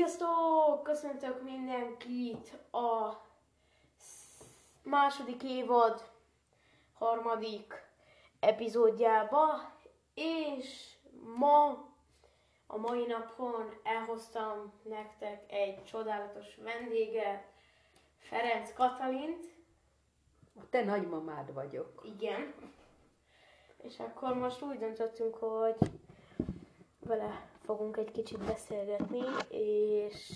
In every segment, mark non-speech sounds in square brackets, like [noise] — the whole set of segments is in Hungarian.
Sziasztok! Köszöntök mindenkit a második évad harmadik epizódjába, és ma, a mai napon elhoztam nektek egy csodálatos vendéget, Ferenc Katalint. A te nagymamád vagyok. Igen. És akkor most úgy döntöttünk, hogy vele fogunk egy kicsit beszélgetni, és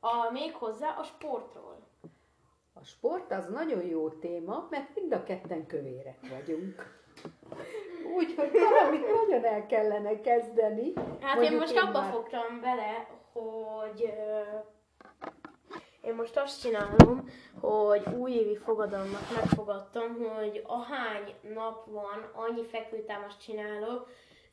a, még hozzá a sportról. A sport az nagyon jó téma, mert mind a ketten kövérek vagyunk. Úgyhogy valamit nagyon el kellene kezdeni. Hát én most abba már- fogtam bele, hogy én most azt csinálom, hogy újévi fogadalmat megfogadtam, hogy ahány nap van, annyi fekvőtámaszt csinálok.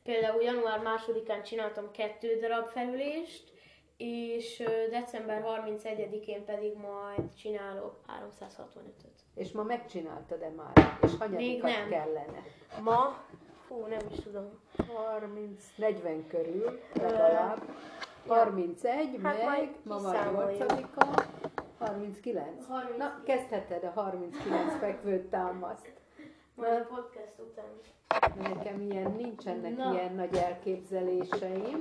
Például január másodikán csináltam kettő darab felülést, és ö, december 31-én pedig majd csinálok 365-öt. És ma megcsináltad-e már? És hanyadikat nem. kellene? Ma, fú, nem is tudom. 30-40 körül legalább. 31, Hát meg ma van kiszámoljuk. 8 39. 39. Na, kezdheted a 39 fekvőt támaszt. Majd a podcast után. Nekem ilyen, nincsenek Na. ilyen nagy elképzeléseim.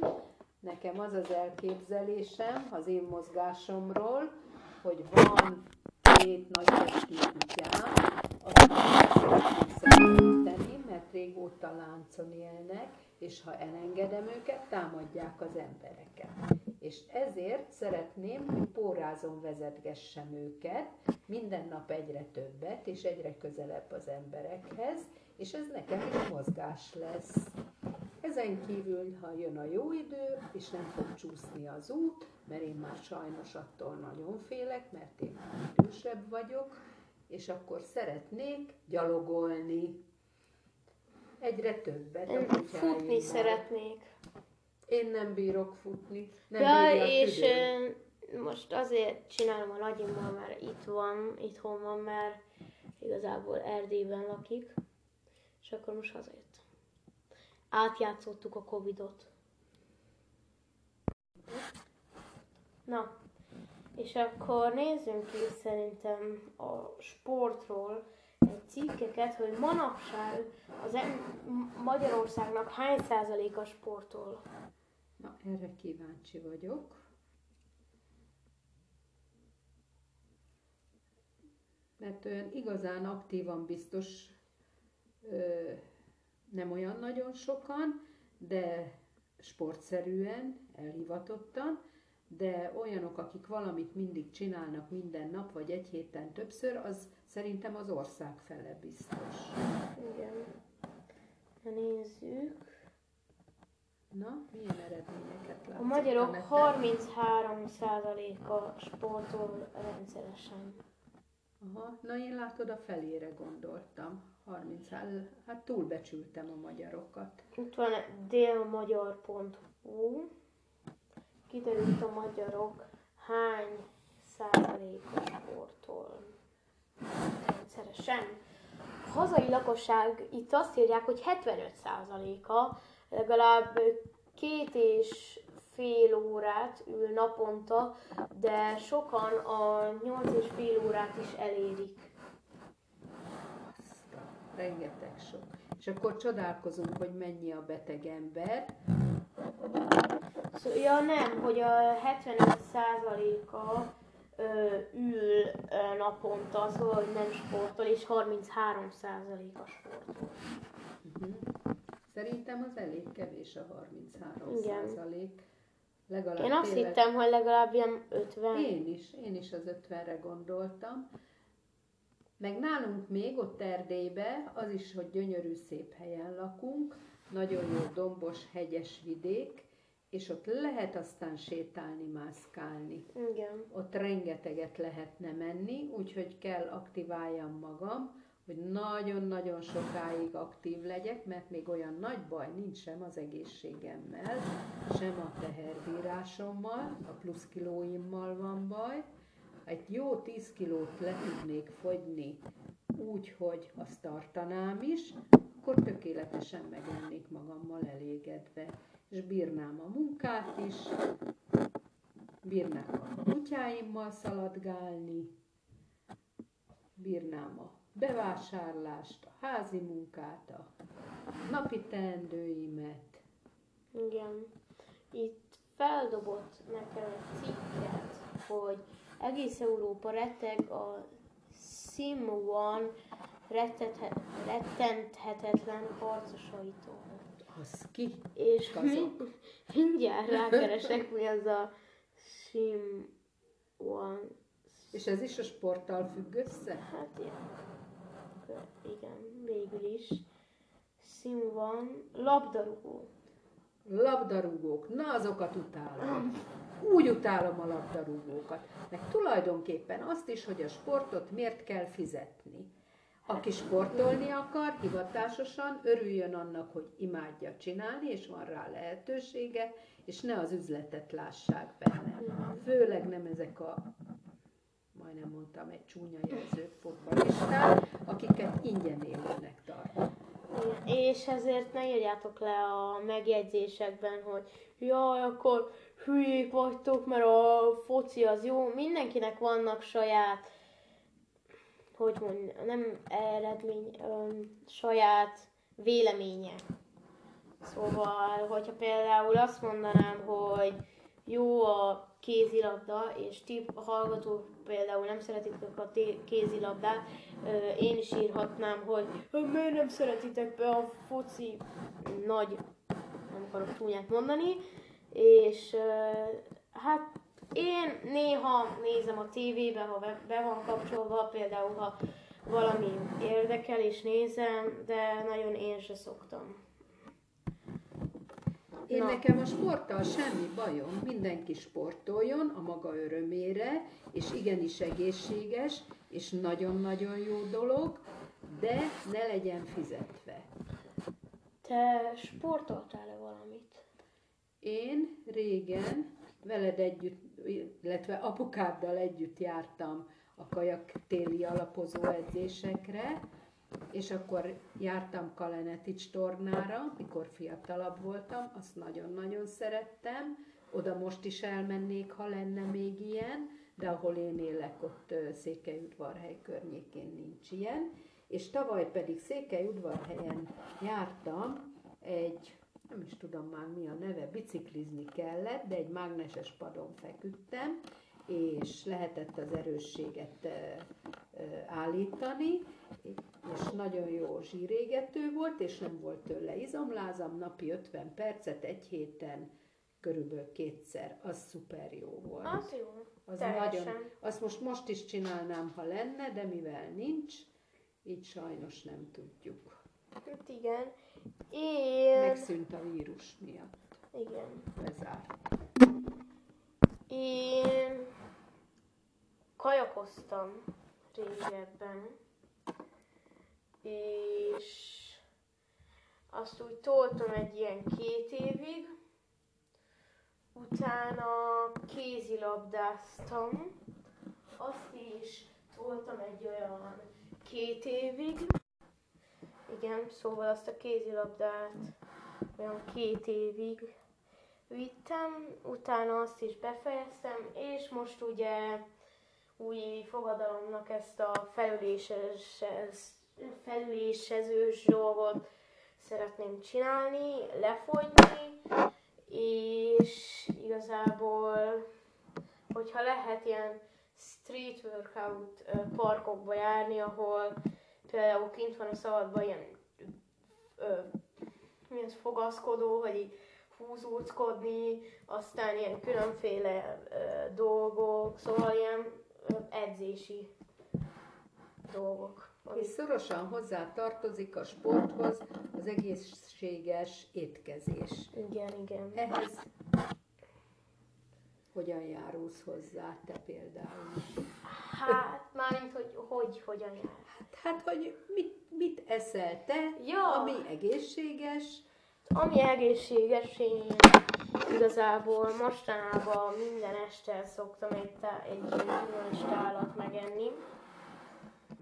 Nekem az az elképzelésem az én mozgásomról, hogy van két nagy testű kutyám, szeretnék segíteni, mert régóta láncon élnek, és ha elengedem őket, támadják az embereket. És ezért szeretném, hogy pórázon vezetgessem őket, minden nap egyre többet, és egyre közelebb az emberekhez, és ez nekem is mozgás lesz. Ezen kívül, ha jön a jó idő, és nem fog csúszni az út, mert én már sajnos attól nagyon félek, mert én már idősebb vagyok, és akkor szeretnék gyalogolni. Egyre többet Én futni szeretnék. Én nem bírok futni. Nem Ja, és tüdőm. ö, most azért csinálom a nagyimmal, mert itt van, itthon van, mert igazából Erdélyben lakik, és akkor most hazajött. Átjátszottuk a Covidot. Na, és akkor nézzünk ki szerintem a sportról egy cikkeket, hogy manapság az em- Magyarországnak hány százaléka sportol? Na, erre kíváncsi vagyok. Mert olyan igazán aktívan biztos nem olyan nagyon sokan, de sportszerűen, elhivatottan, de olyanok, akik valamit mindig csinálnak minden nap, vagy egy héten többször, az szerintem az ország fele biztos. Igen. Na nézzük. Na, milyen eredményeket látsz? A magyarok neten? 33%-a sportol rendszeresen. Aha, na én látod, a felére gondoltam. 30, hát túlbecsültem a magyarokat. Itt van délmagyar.hu. Kiderült a magyarok hány százaléka sportol rendszeresen. A hazai lakosság itt azt írják, hogy 75 százaléka legalább két és fél órát ül naponta, de sokan a 8 és fél órát is elérik. Rengeteg sok. És akkor csodálkozunk, hogy mennyi a beteg ember. Szó, ja nem, hogy a 75%-a ö, ül ö, naponta, szóval hogy nem sportol, és 33%-a sportol. Uh-huh. Szerintem az elég kevés a 33 Igen. százalék. Legalább Én azt tényleg- hittem, hogy legalább ilyen 50. Én is, én is az 50-re gondoltam. Meg nálunk még ott Erdélybe, az is, hogy gyönyörű szép helyen lakunk, nagyon jó dombos, hegyes vidék, és ott lehet aztán sétálni, mászkálni. Igen. Ott rengeteget lehetne menni, úgyhogy kell aktiváljam magam, hogy nagyon-nagyon sokáig aktív legyek, mert még olyan nagy baj nincs sem az egészségemmel, sem a teherbírásommal, a plusz kilóimmal van baj. Egy jó 10 kilót le tudnék fogyni úgy, hogy azt tartanám is, akkor tökéletesen meg lennék magammal elégedve, és bírnám a munkát is, bírnák a kutyáimmal szaladgálni, bírnám a bevásárlást, a házi munkát, a napi teendőimet. Igen. Itt feldobott nekem egy cikket, hogy egész Európa retteg a Sim One rettethe- rettenthetetlen harcosaitól. Az ki? És Kazak. mi, mindjárt rákeresek, mi az a Sim One. És ez is a sporttal függ össze? Hát ilyen. Igen, végül is. Sim One. Labdarúgó. Labdarúgók, na azokat utálom. Úgy utálom a labdarúgókat. Meg tulajdonképpen azt is, hogy a sportot miért kell fizetni. Aki sportolni akar, hivatásosan örüljön annak, hogy imádja csinálni, és van rá lehetősége, és ne az üzletet lássák benne. Főleg nem ezek a, majdnem mondtam, egy csúnya jelzőt futballisták, akiket ingyen élőnek tart. És ezért ne írjátok le a megjegyzésekben, hogy jaj, akkor hülyék vagytok, mert a foci az jó. Mindenkinek vannak saját, hogy mondjam, nem eredmény, öm, saját véleménye. Szóval, hogyha például azt mondanám, hogy jó a kézilabda, és ti hallgatók például nem szeretitek a kézilabdát, én is írhatnám, hogy "Ö, miért nem szeretitek be a foci nagy, nem akarok csúnyát mondani, és hát én néha nézem a tévébe, ha be van kapcsolva, például ha valami érdekel és nézem, de nagyon én se szoktam. Én Na. nekem a sporttal semmi bajom, mindenki sportoljon a maga örömére, és igenis egészséges, és nagyon-nagyon jó dolog, de ne legyen fizetve. Te sportoltál-e valamit? Én régen veled együtt, illetve apukáddal együtt jártam a kajak téli alapozó edzésekre, és akkor jártam Kalenetics tornára, mikor fiatalabb voltam, azt nagyon-nagyon szerettem. Oda most is elmennék, ha lenne még ilyen, de ahol én élek, ott Székelyudvarhely környékén nincs ilyen. És tavaly pedig Székelyudvarhelyen jártam egy, nem is tudom már mi a neve, biciklizni kellett, de egy mágneses padon feküdtem, és lehetett az erősséget állítani, és nagyon jó zsírégető volt, és nem volt tőle izomlázam, napi 50 percet, egy héten körülbelül kétszer, az szuper jó volt. Az jó. Az teljesen. nagyon, azt most most is csinálnám, ha lenne, de mivel nincs, így sajnos nem tudjuk. Hát igen. Én... Megszűnt a vírus miatt, Igen. bezárt. Én kajakoztam régebben, és azt úgy toltam egy ilyen két évig, utána kézilabdáztam, azt is toltam egy olyan két évig, igen, szóval azt a kézilabdát olyan két évig vittem, utána azt is befejeztem, és most ugye új fogadalomnak ezt a felüléses, felülésezős dolgot szeretném csinálni, lefogyni, és igazából, hogyha lehet ilyen street workout parkokba járni, ahol például kint van a szabadban ilyen ö, mi az fogaszkodó, hogy így húzóckodni, aztán ilyen különféle ö, dolgok, szóval ilyen edzési dolgok. És amik- szorosan hozzá tartozik a sporthoz az egészséges étkezés. Igen, igen. Ehhez hogyan járulsz hozzá te például? Hát, mármint, hogy hogy, hogyan jár. Hát, hogy mit, mit eszel te, Ja. ami egészséges, Ami egészséges, én igazából mostanában minden este szoktam egy, tá- egy ilyen gyümölcs tálat megenni.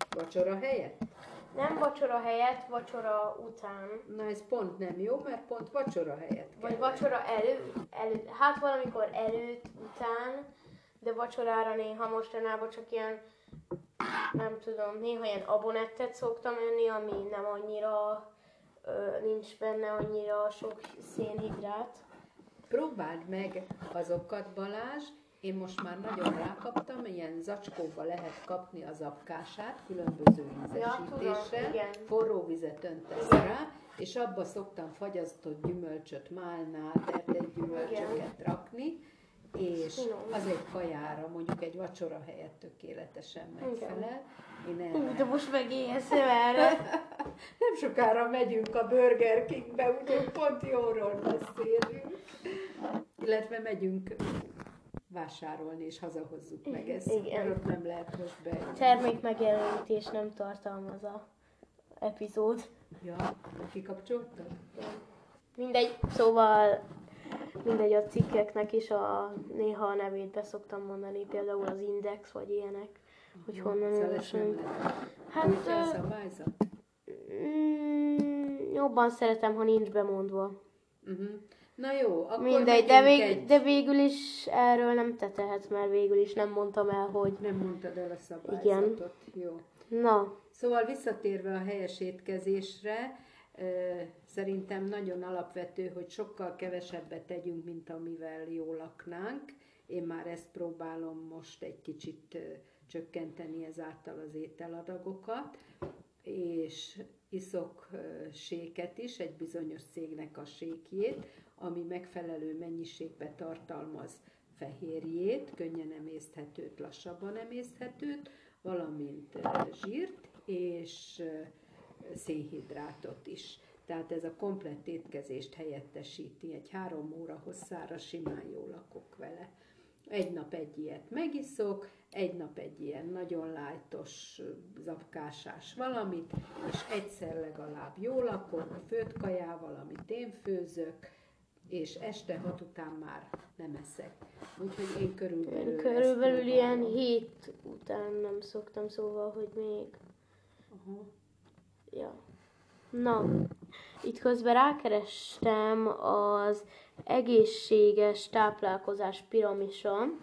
vacsora helyett? Nem vacsora helyett, vacsora után. Na ez pont nem jó, mert pont vacsora helyett kell. Vagy vacsora elő, elő, hát valamikor előtt, után, de vacsorára néha mostanában csak ilyen, nem tudom, néha ilyen abonettet szoktam enni, ami nem annyira, nincs benne annyira sok szénhidrát. Próbáld meg azokat, Balázs, én most már nagyon rákaptam, ilyen zacskóba lehet kapni az apkását, különböző tudom, igen. forró vizet öntesz rá, és abba szoktam fagyasztott gyümölcsöt, málnát, erdegygyümölcsöket rakni, és az egy kajára, mondjuk egy vacsora helyett tökéletesen megfelel. Én erre de most megéhezem erre. [laughs] nem sokára megyünk a Burger Kingbe, úgyhogy pont jóról beszélünk. Illetve megyünk vásárolni, és hazahozzuk meg ezt. Igen. Ott nem lehet most be. Termék megjelenítés nem tartalmaz a epizód. Ja, kikapcsoltad? Mindegy, szóval mindegy a cikkeknek is a néha a nevét be szoktam mondani, például az Index vagy ilyenek, hogy honnan Szóval lehet. Hát a szabályzat? mm, jobban szeretem, ha nincs bemondva. Uh-huh. Na jó, akkor Mindegy, de, vég, egy... de végül is erről nem te tehetsz, mert végül is nem mondtam el, hogy Nem mondtad el a szabályzatot. Jó. na, Szóval visszatérve a helyes étkezésre, szerintem nagyon alapvető, hogy sokkal kevesebbet tegyünk, mint amivel jól laknánk. Én már ezt próbálom most egy kicsit csökkenteni ezáltal az ételadagokat, és iszok séket is, egy bizonyos cégnek a sékjét, ami megfelelő mennyiségbe tartalmaz fehérjét, könnyen emészthetőt, lassabban emészthetőt, valamint zsírt és szénhidrátot is. Tehát ez a komplett étkezést helyettesíti. Egy három óra hosszára simán jól lakok vele. Egy nap egy ilyet megiszok, egy nap egy ilyen nagyon lájtos, zapkásás valamit, és egyszer legalább jól lakok, főtt kajával, amit én főzök, és este hat után már nem eszek. Úgyhogy én körülbelül én körülbelül ilyen hét után nem szoktam, szóval, hogy még Aha. Ja. Na, itt közben rákerestem az egészséges táplálkozás piramison,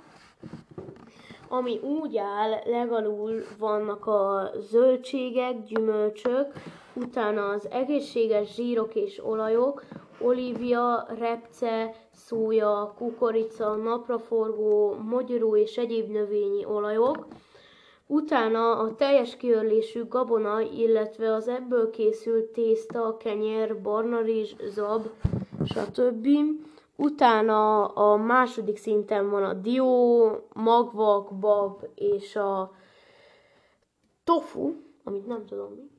ami úgy áll, legalul vannak a zöldségek, gyümölcsök, utána az egészséges zsírok és olajok, olívia, repce, szója, kukorica, napraforgó, mogyoró és egyéb növényi olajok, Utána a teljes kiörlésű gabona, illetve az ebből készült tészta, kenyér, barnarizs, zab, stb. Utána a második szinten van a dió, magvak, bab és a tofu, amit nem tudom mi.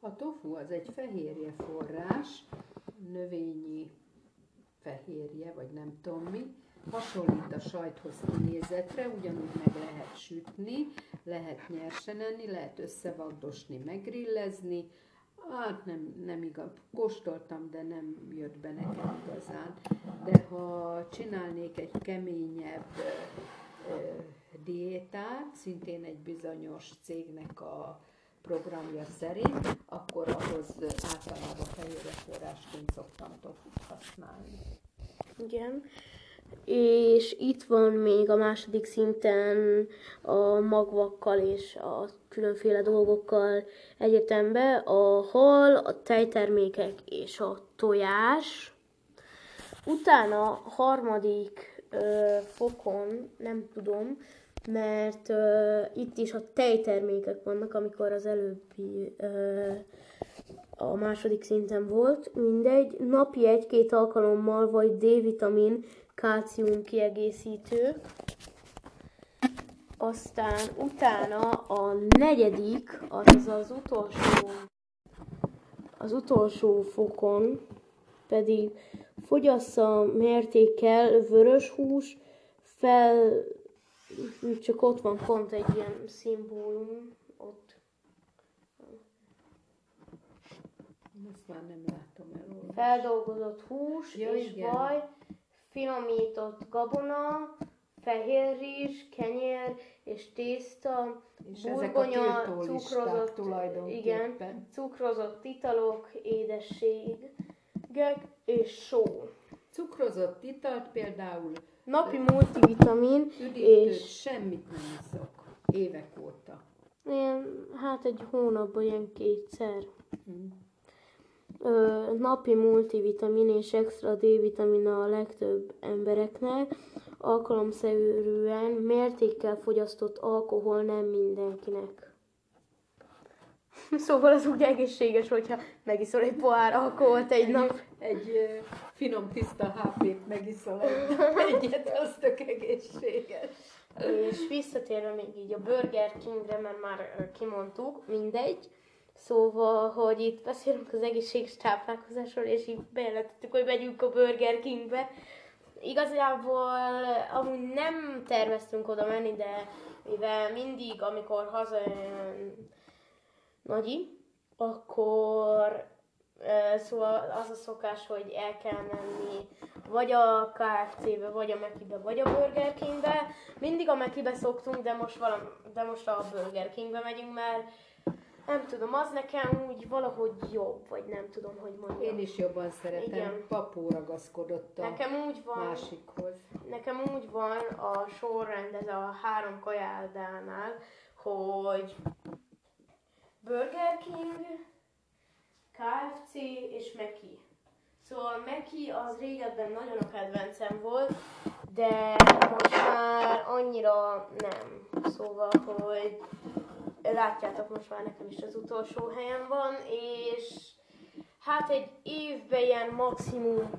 A tofu az egy fehérje forrás, növényi fehérje, vagy nem tudom mi, hasonlít a sajthoz kinézetre, ugyanúgy meg lehet sütni, lehet nyersen enni, lehet összevagdosni, megrillezni, hát nem, nem igaz, kóstoltam, de nem jött be nekem igazán. De ha csinálnék egy keményebb ö, diétát, szintén egy bizonyos cégnek a programja szerint, akkor ahhoz általában fehérje forrásként szoktam tofut használni. Igen. És itt van még a második szinten a magvakkal és a különféle dolgokkal egyetembe a hal, a tejtermékek és a tojás. Utána harmadik ö, fokon, nem tudom, mert ö, itt is a tejtermékek vannak, amikor az előbbi ö, a második szinten volt, mindegy, napi egy-két alkalommal vagy D-vitamin, kálcium kiegészítő. Aztán utána a negyedik, az az utolsó, az utolsó fokon pedig fogyassza mértékkel vörös hús, fel, csak ott van pont egy ilyen szimbólum, ott Ezt már nem látom elolvasni. feldolgozott hús Ja, és igen. vaj, finomított gabona, fehér rizs, kenyér és tészta, És burgonya, cukrozott, igen, cukrozott italok, édességek és só. Cukrozott italt például Napi multivitamin, és semmit nem iszok. Évek óta. ilyen, hát egy hónapban ilyen kétszer. Mm. Ö, napi multivitamin és extra D-vitamin a legtöbb embereknek, alkalomszerűen mértékkel fogyasztott alkohol nem mindenkinek. [laughs] Szóval az úgy egészséges, hogyha megiszol egy pohár alkoholt egy nap. Egy ö, finom, tiszta HP-t megiszol egy- [laughs] egyet, az tök egészséges. És visszatérve még így a Burger Kingre, mert már kimondtuk, mindegy. Szóval, hogy itt beszélünk az egészséges táplálkozásról, és így bejelentettük, hogy megyünk a Burger Kingbe. Igazából amúgy nem terveztünk oda menni, de mivel mindig, amikor hazajön Nagyi, akkor szóval az a szokás, hogy el kell menni vagy a KFC-be, vagy a Mekibe, vagy a Burger Kingbe. Mindig a Mekibe szoktunk, de most, valam, de most a Burger Kingbe megyünk, mert nem tudom, az nekem úgy valahogy jobb, vagy nem tudom, hogy mondjam. Én is jobban szeretem. Igen. Papó ragaszkodott a Nekem úgy van, másikhoz. nekem úgy van a sorrend, ez a három kajáldánál, hogy Burger King, KFC és Meki. Szóval Meki az régebben nagyon a kedvencem volt, de most már annyira nem. Szóval, hogy látjátok, most már nekem is az utolsó helyen van, és hát egy évben ilyen maximum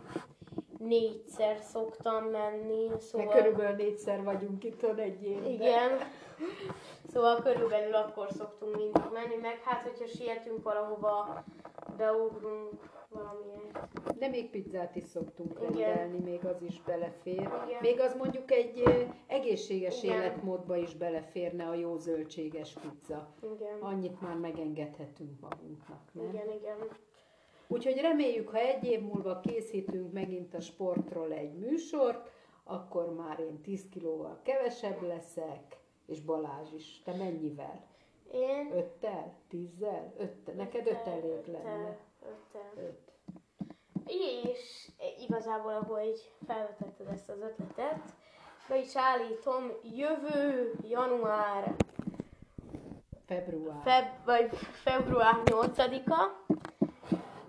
négyszer szoktam menni, Szóval... szóval... körülbelül négyszer vagyunk itt egy évben. Igen. Szóval körülbelül akkor szoktunk mindig menni, meg hát, hogyha sietünk valahova, beugrunk valamiért. De még pizzát is szoktunk Igen. rendelni, még az is belefér. Igen. Még az mondjuk egy egészséges Igen. életmódba is beleférne a jó zöldséges pizza. Igen. Annyit már megengedhetünk magunknak, nem? Igen, igen. Úgyhogy reméljük, ha egy év múlva készítünk megint a sportról egy műsort, akkor már én 10 kilóval kevesebb leszek, és Balázs is. Te mennyivel? Én... Öttel? Tízzel? Öttel? Neked öt elég lenne. Öttel. Öt. És igazából, ahogy felvetetted ezt az ötletet, be is állítom jövő január, Február. feb, vagy február 8-a,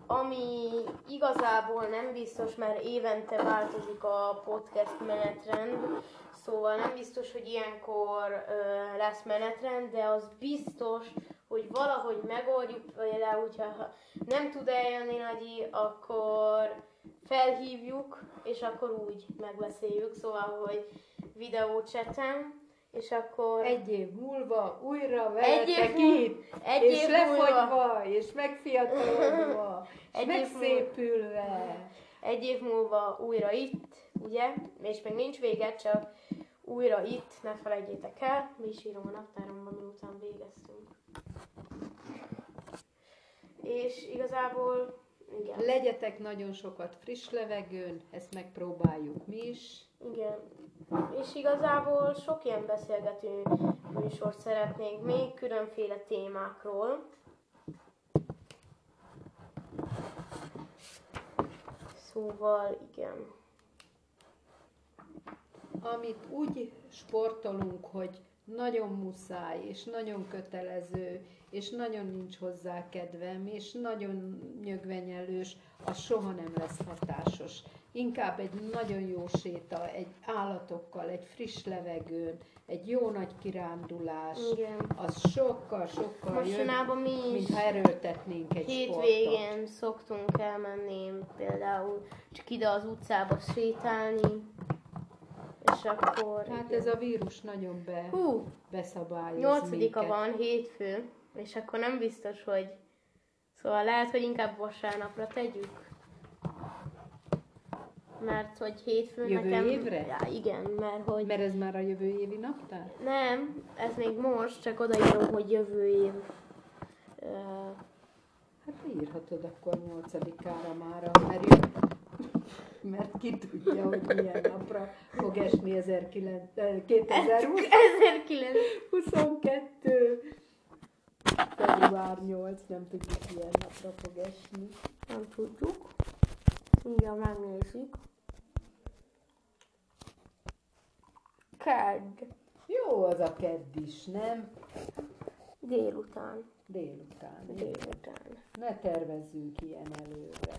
ami igazából nem biztos, mert évente változik a podcast menetrend, szóval nem biztos, hogy ilyenkor ö, lesz menetrend, de az biztos, hogy valahogy megoldjuk, például, hogyha nem tud eljönni Nagyi, akkor felhívjuk, és akkor úgy megbeszéljük, szóval, hogy videócsetem, és akkor... Egy év múlva újra veletek itt, egy és év lefogyva, és megfiatalodva, és Egy múlva. megszépülve. egy év múlva újra itt, ugye? És még nincs vége, csak újra itt, ne felejtjétek el, mi is írom a naptáromban, miután végeztünk. És igazából, igen, Legyetek nagyon sokat friss levegőn, ezt megpróbáljuk mi is. igen. És igazából sok ilyen beszélgető műsort szeretnénk még különféle témákról. Szóval igen. amit úgy sportolunk, hogy nagyon muszáj, és nagyon kötelező, és nagyon nincs hozzá kedvem, és nagyon nyögvenyelős, az soha nem lesz hatásos. Inkább egy nagyon jó séta, egy állatokkal, egy friss levegőn, egy jó nagy kirándulás, Igen. az sokkal, sokkal jobb, Mostanában mi mintha erőltetnénk egy sportot. hétvégén szoktunk elmenni például csak ide az utcába sétálni, és akkor... Hát igen. ez a vírus nagyon be, Hú, beszabályoz nyolcadika minket. van, hétfő, és akkor nem biztos, hogy... Szóval lehet, hogy inkább vasárnapra tegyük. Mert hogy hétfőn Jövő nekem... évre? Ja, igen, mert hogy... Mert ez már a jövő évi naptár? Nem, ez még most, csak odaírom, hogy jövő év. Hát írhatod akkor 8-ára már, mert mert ki tudja, hogy milyen napra fog esni 2022. 1922. február 8, nem tudjuk milyen napra fog esni. Nem tudjuk. Mindjárt megnézzük. Kedd. Jó az a kedd is, nem? Délután. Délután. igen. Délután. Ne tervezzünk ilyen előre.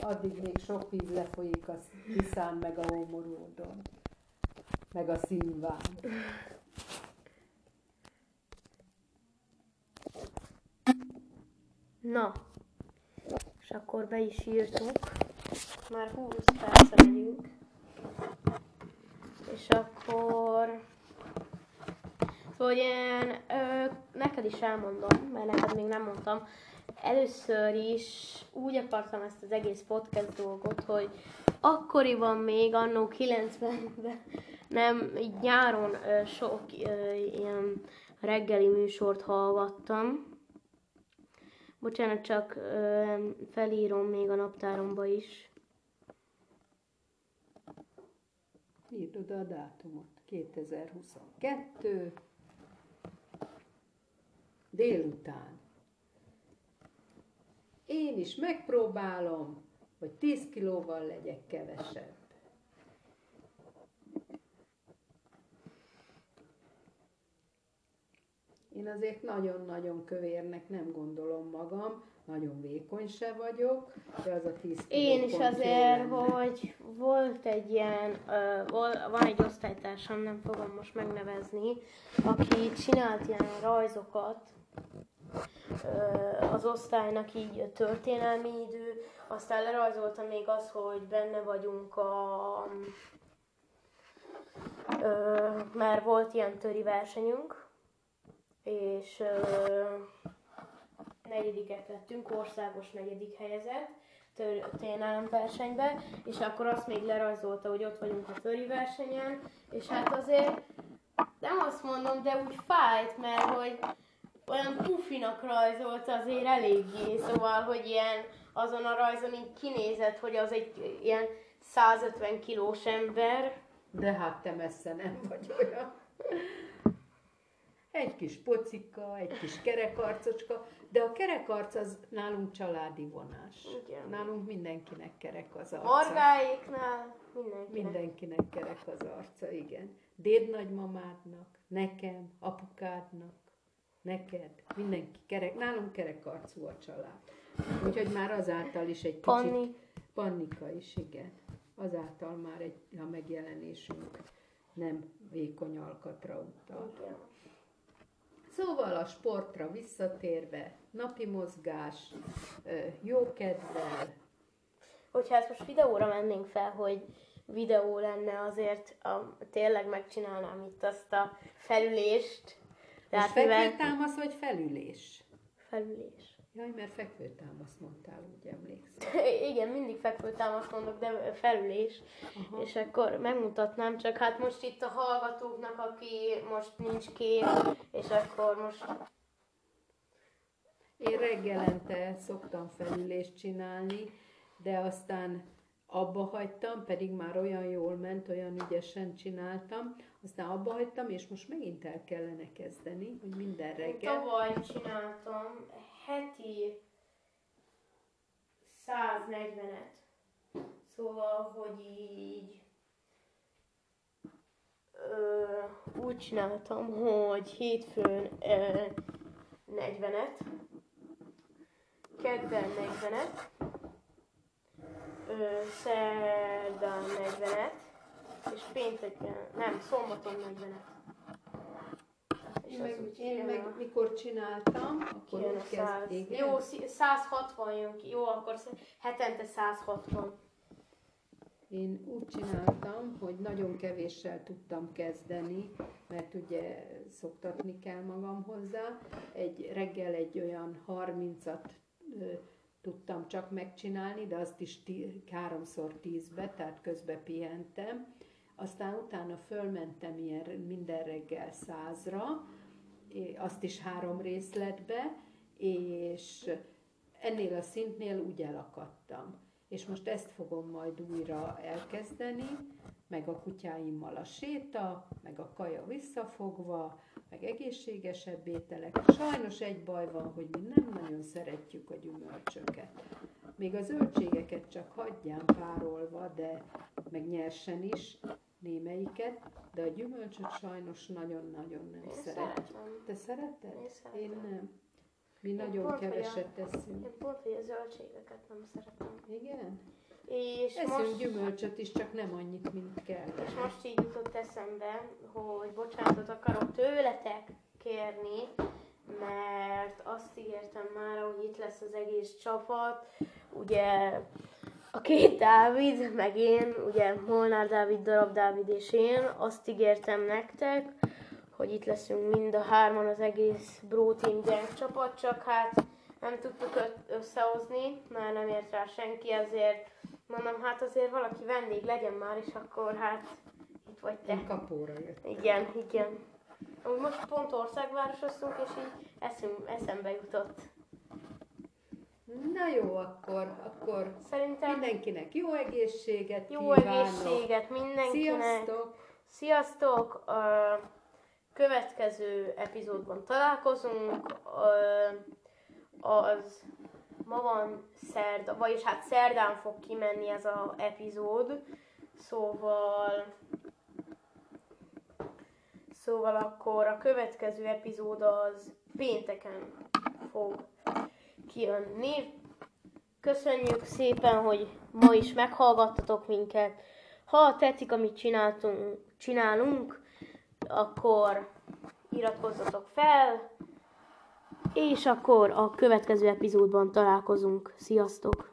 Addig még sok víz lefolyik a Tiszán meg a Homoródon. Meg a Szilván. Na. És akkor be is írtuk. Már 20 percre megyünk. És akkor... Szóval én ö, neked is elmondom, mert neked még nem mondtam. Először is úgy akartam ezt az egész podcast dolgot, hogy akkoriban még, annó 90-ben, nem, így nyáron ö, sok ö, ilyen reggeli műsort hallgattam. Bocsánat, csak ö, felírom még a naptáromba is. Írd oda a dátumot. 2022. Délután. Én is megpróbálom, hogy 10 kilóval legyek kevesebb. Én azért nagyon-nagyon kövérnek nem gondolom magam, nagyon vékony se vagyok, de az a 10 kiló Én is azért, hogy volt egy ilyen, vol- van egy osztálytársam, nem fogom most megnevezni, aki csinált ilyen rajzokat az osztálynak így történelmi idő, aztán lerajzolta még az, hogy benne vagyunk a... Ö, mert volt ilyen töri versenyünk, és ö, negyedikek lettünk, országos negyedik helyezett történelem versenybe, és akkor azt még lerajzolta, hogy ott vagyunk a töri versenyen, és hát azért nem azt mondom, de úgy fájt, mert hogy olyan pufinak rajzolta azért eléggé, szóval, hogy ilyen azon a rajzon így kinézett, hogy az egy ilyen 150 kilós ember, De hát te messze nem vagy olyan. Egy kis pocika, egy kis kerekarcocska, de a kerekarc az nálunk családi vonás. Igen. Nálunk mindenkinek kerek az arca. Margáéknál mindenkinek. Mindenkinek kerek az arca, igen. Déd nagymamádnak, nekem, apukádnak, neked, mindenki kerek. Nálunk kerekarcú a család. Úgyhogy már azáltal is egy kicsit... Panni. Pannika is, igen. Azáltal már egy, a megjelenésünk nem vékony alkatra utal. Igen. Szóval a sportra visszatérve, napi mozgás, jó kedvel, Hogyha ezt most videóra mennénk fel, hogy videó lenne, azért a, tényleg megcsinálnám itt azt a felülést. és Tehát mivel... fekvőtámasz vagy felülés? Felülés. Jaj, mert fekvőtámasz mondtál, úgy emlékszem. [laughs] Igen, mindig fekvőtámaszt mondok, de felülés. Aha. És akkor megmutatnám, csak hát most itt a hallgatóknak, aki most nincs kép, és akkor most Én reggelente szoktam felülést csinálni, de aztán abba hagytam, pedig már olyan jól ment, olyan ügyesen csináltam, aztán abba hagytam, és most megint el kellene kezdeni, hogy minden Én reggel. tavaly csináltam heti 140-et. Szóval, hogy így ö, úgy csináltam, hogy hétfőn ö, 40-et, kedden 40-et, ö, szerdán 40-et, és pénteken, nem, szombaton 40-et. És Én meg, úgy én meg a- mikor csináltam, akkor Kijön úgy 100. kezd, igen. Jó, szí- 160 jön ki. Jó, akkor hetente 160. Én úgy csináltam, hogy nagyon kevéssel tudtam kezdeni, mert ugye szoktatni kell magam hozzá. Egy reggel egy olyan 30-at ö, tudtam csak megcsinálni, de azt is tí, háromszor tízbe, tehát közbe pihentem. Aztán utána fölmentem ilyen minden reggel százra, azt is három részletbe, és ennél a szintnél úgy elakadtam. és most ezt fogom majd újra elkezdeni, meg a kutyáimmal a séta, meg a kaja visszafogva, meg egészségesebb ételek. Sajnos egy baj van, hogy mi nem nagyon szeretjük a gyümölcsöket. Még a zöldségeket csak hagyján párolva, de meg nyersen is, némelyiket, de a gyümölcsöt sajnos nagyon-nagyon nem Én szeretem. Te szereted? Én szeretem. Én nem. Mi Én nagyon pont, hogy a- keveset teszünk. Én pont, hogy a zöldségeket nem szeretem. Igen? És Eszünk most, gyümölcsöt is, csak nem annyit, mint kell. és most így jutott eszembe, hogy bocsánatot akarok tőletek kérni, mert azt ígértem már, hogy itt lesz az egész csapat. Ugye a két Dávid, meg én, ugye Molnár Dávid, Darab Dávid és én, azt ígértem nektek, hogy itt leszünk mind a hárman az egész Bro Team Gang csapat, csak hát nem tudtuk összehozni, mert nem ért rá senki, ezért mondom, hát azért valaki vendég legyen már, és akkor hát itt vagy te. Én kapóra jött. Igen, igen. Most pont országvárosoztunk, és így eszünk, eszembe jutott. Na jó, akkor, akkor Szerintem mindenkinek jó egészséget jó kívánok. egészséget mindenkinek. Sziasztok! Sziasztok! A következő epizódban találkozunk. Az ma van szerda, vagyis hát szerdán fog kimenni ez a epizód. Szóval Szóval akkor a következő epizód az pénteken fog kijönni. Köszönjük szépen, hogy ma is meghallgattatok minket. Ha tetszik, amit csináltunk, csinálunk, akkor iratkozzatok fel, és akkor a következő epizódban találkozunk. Sziasztok!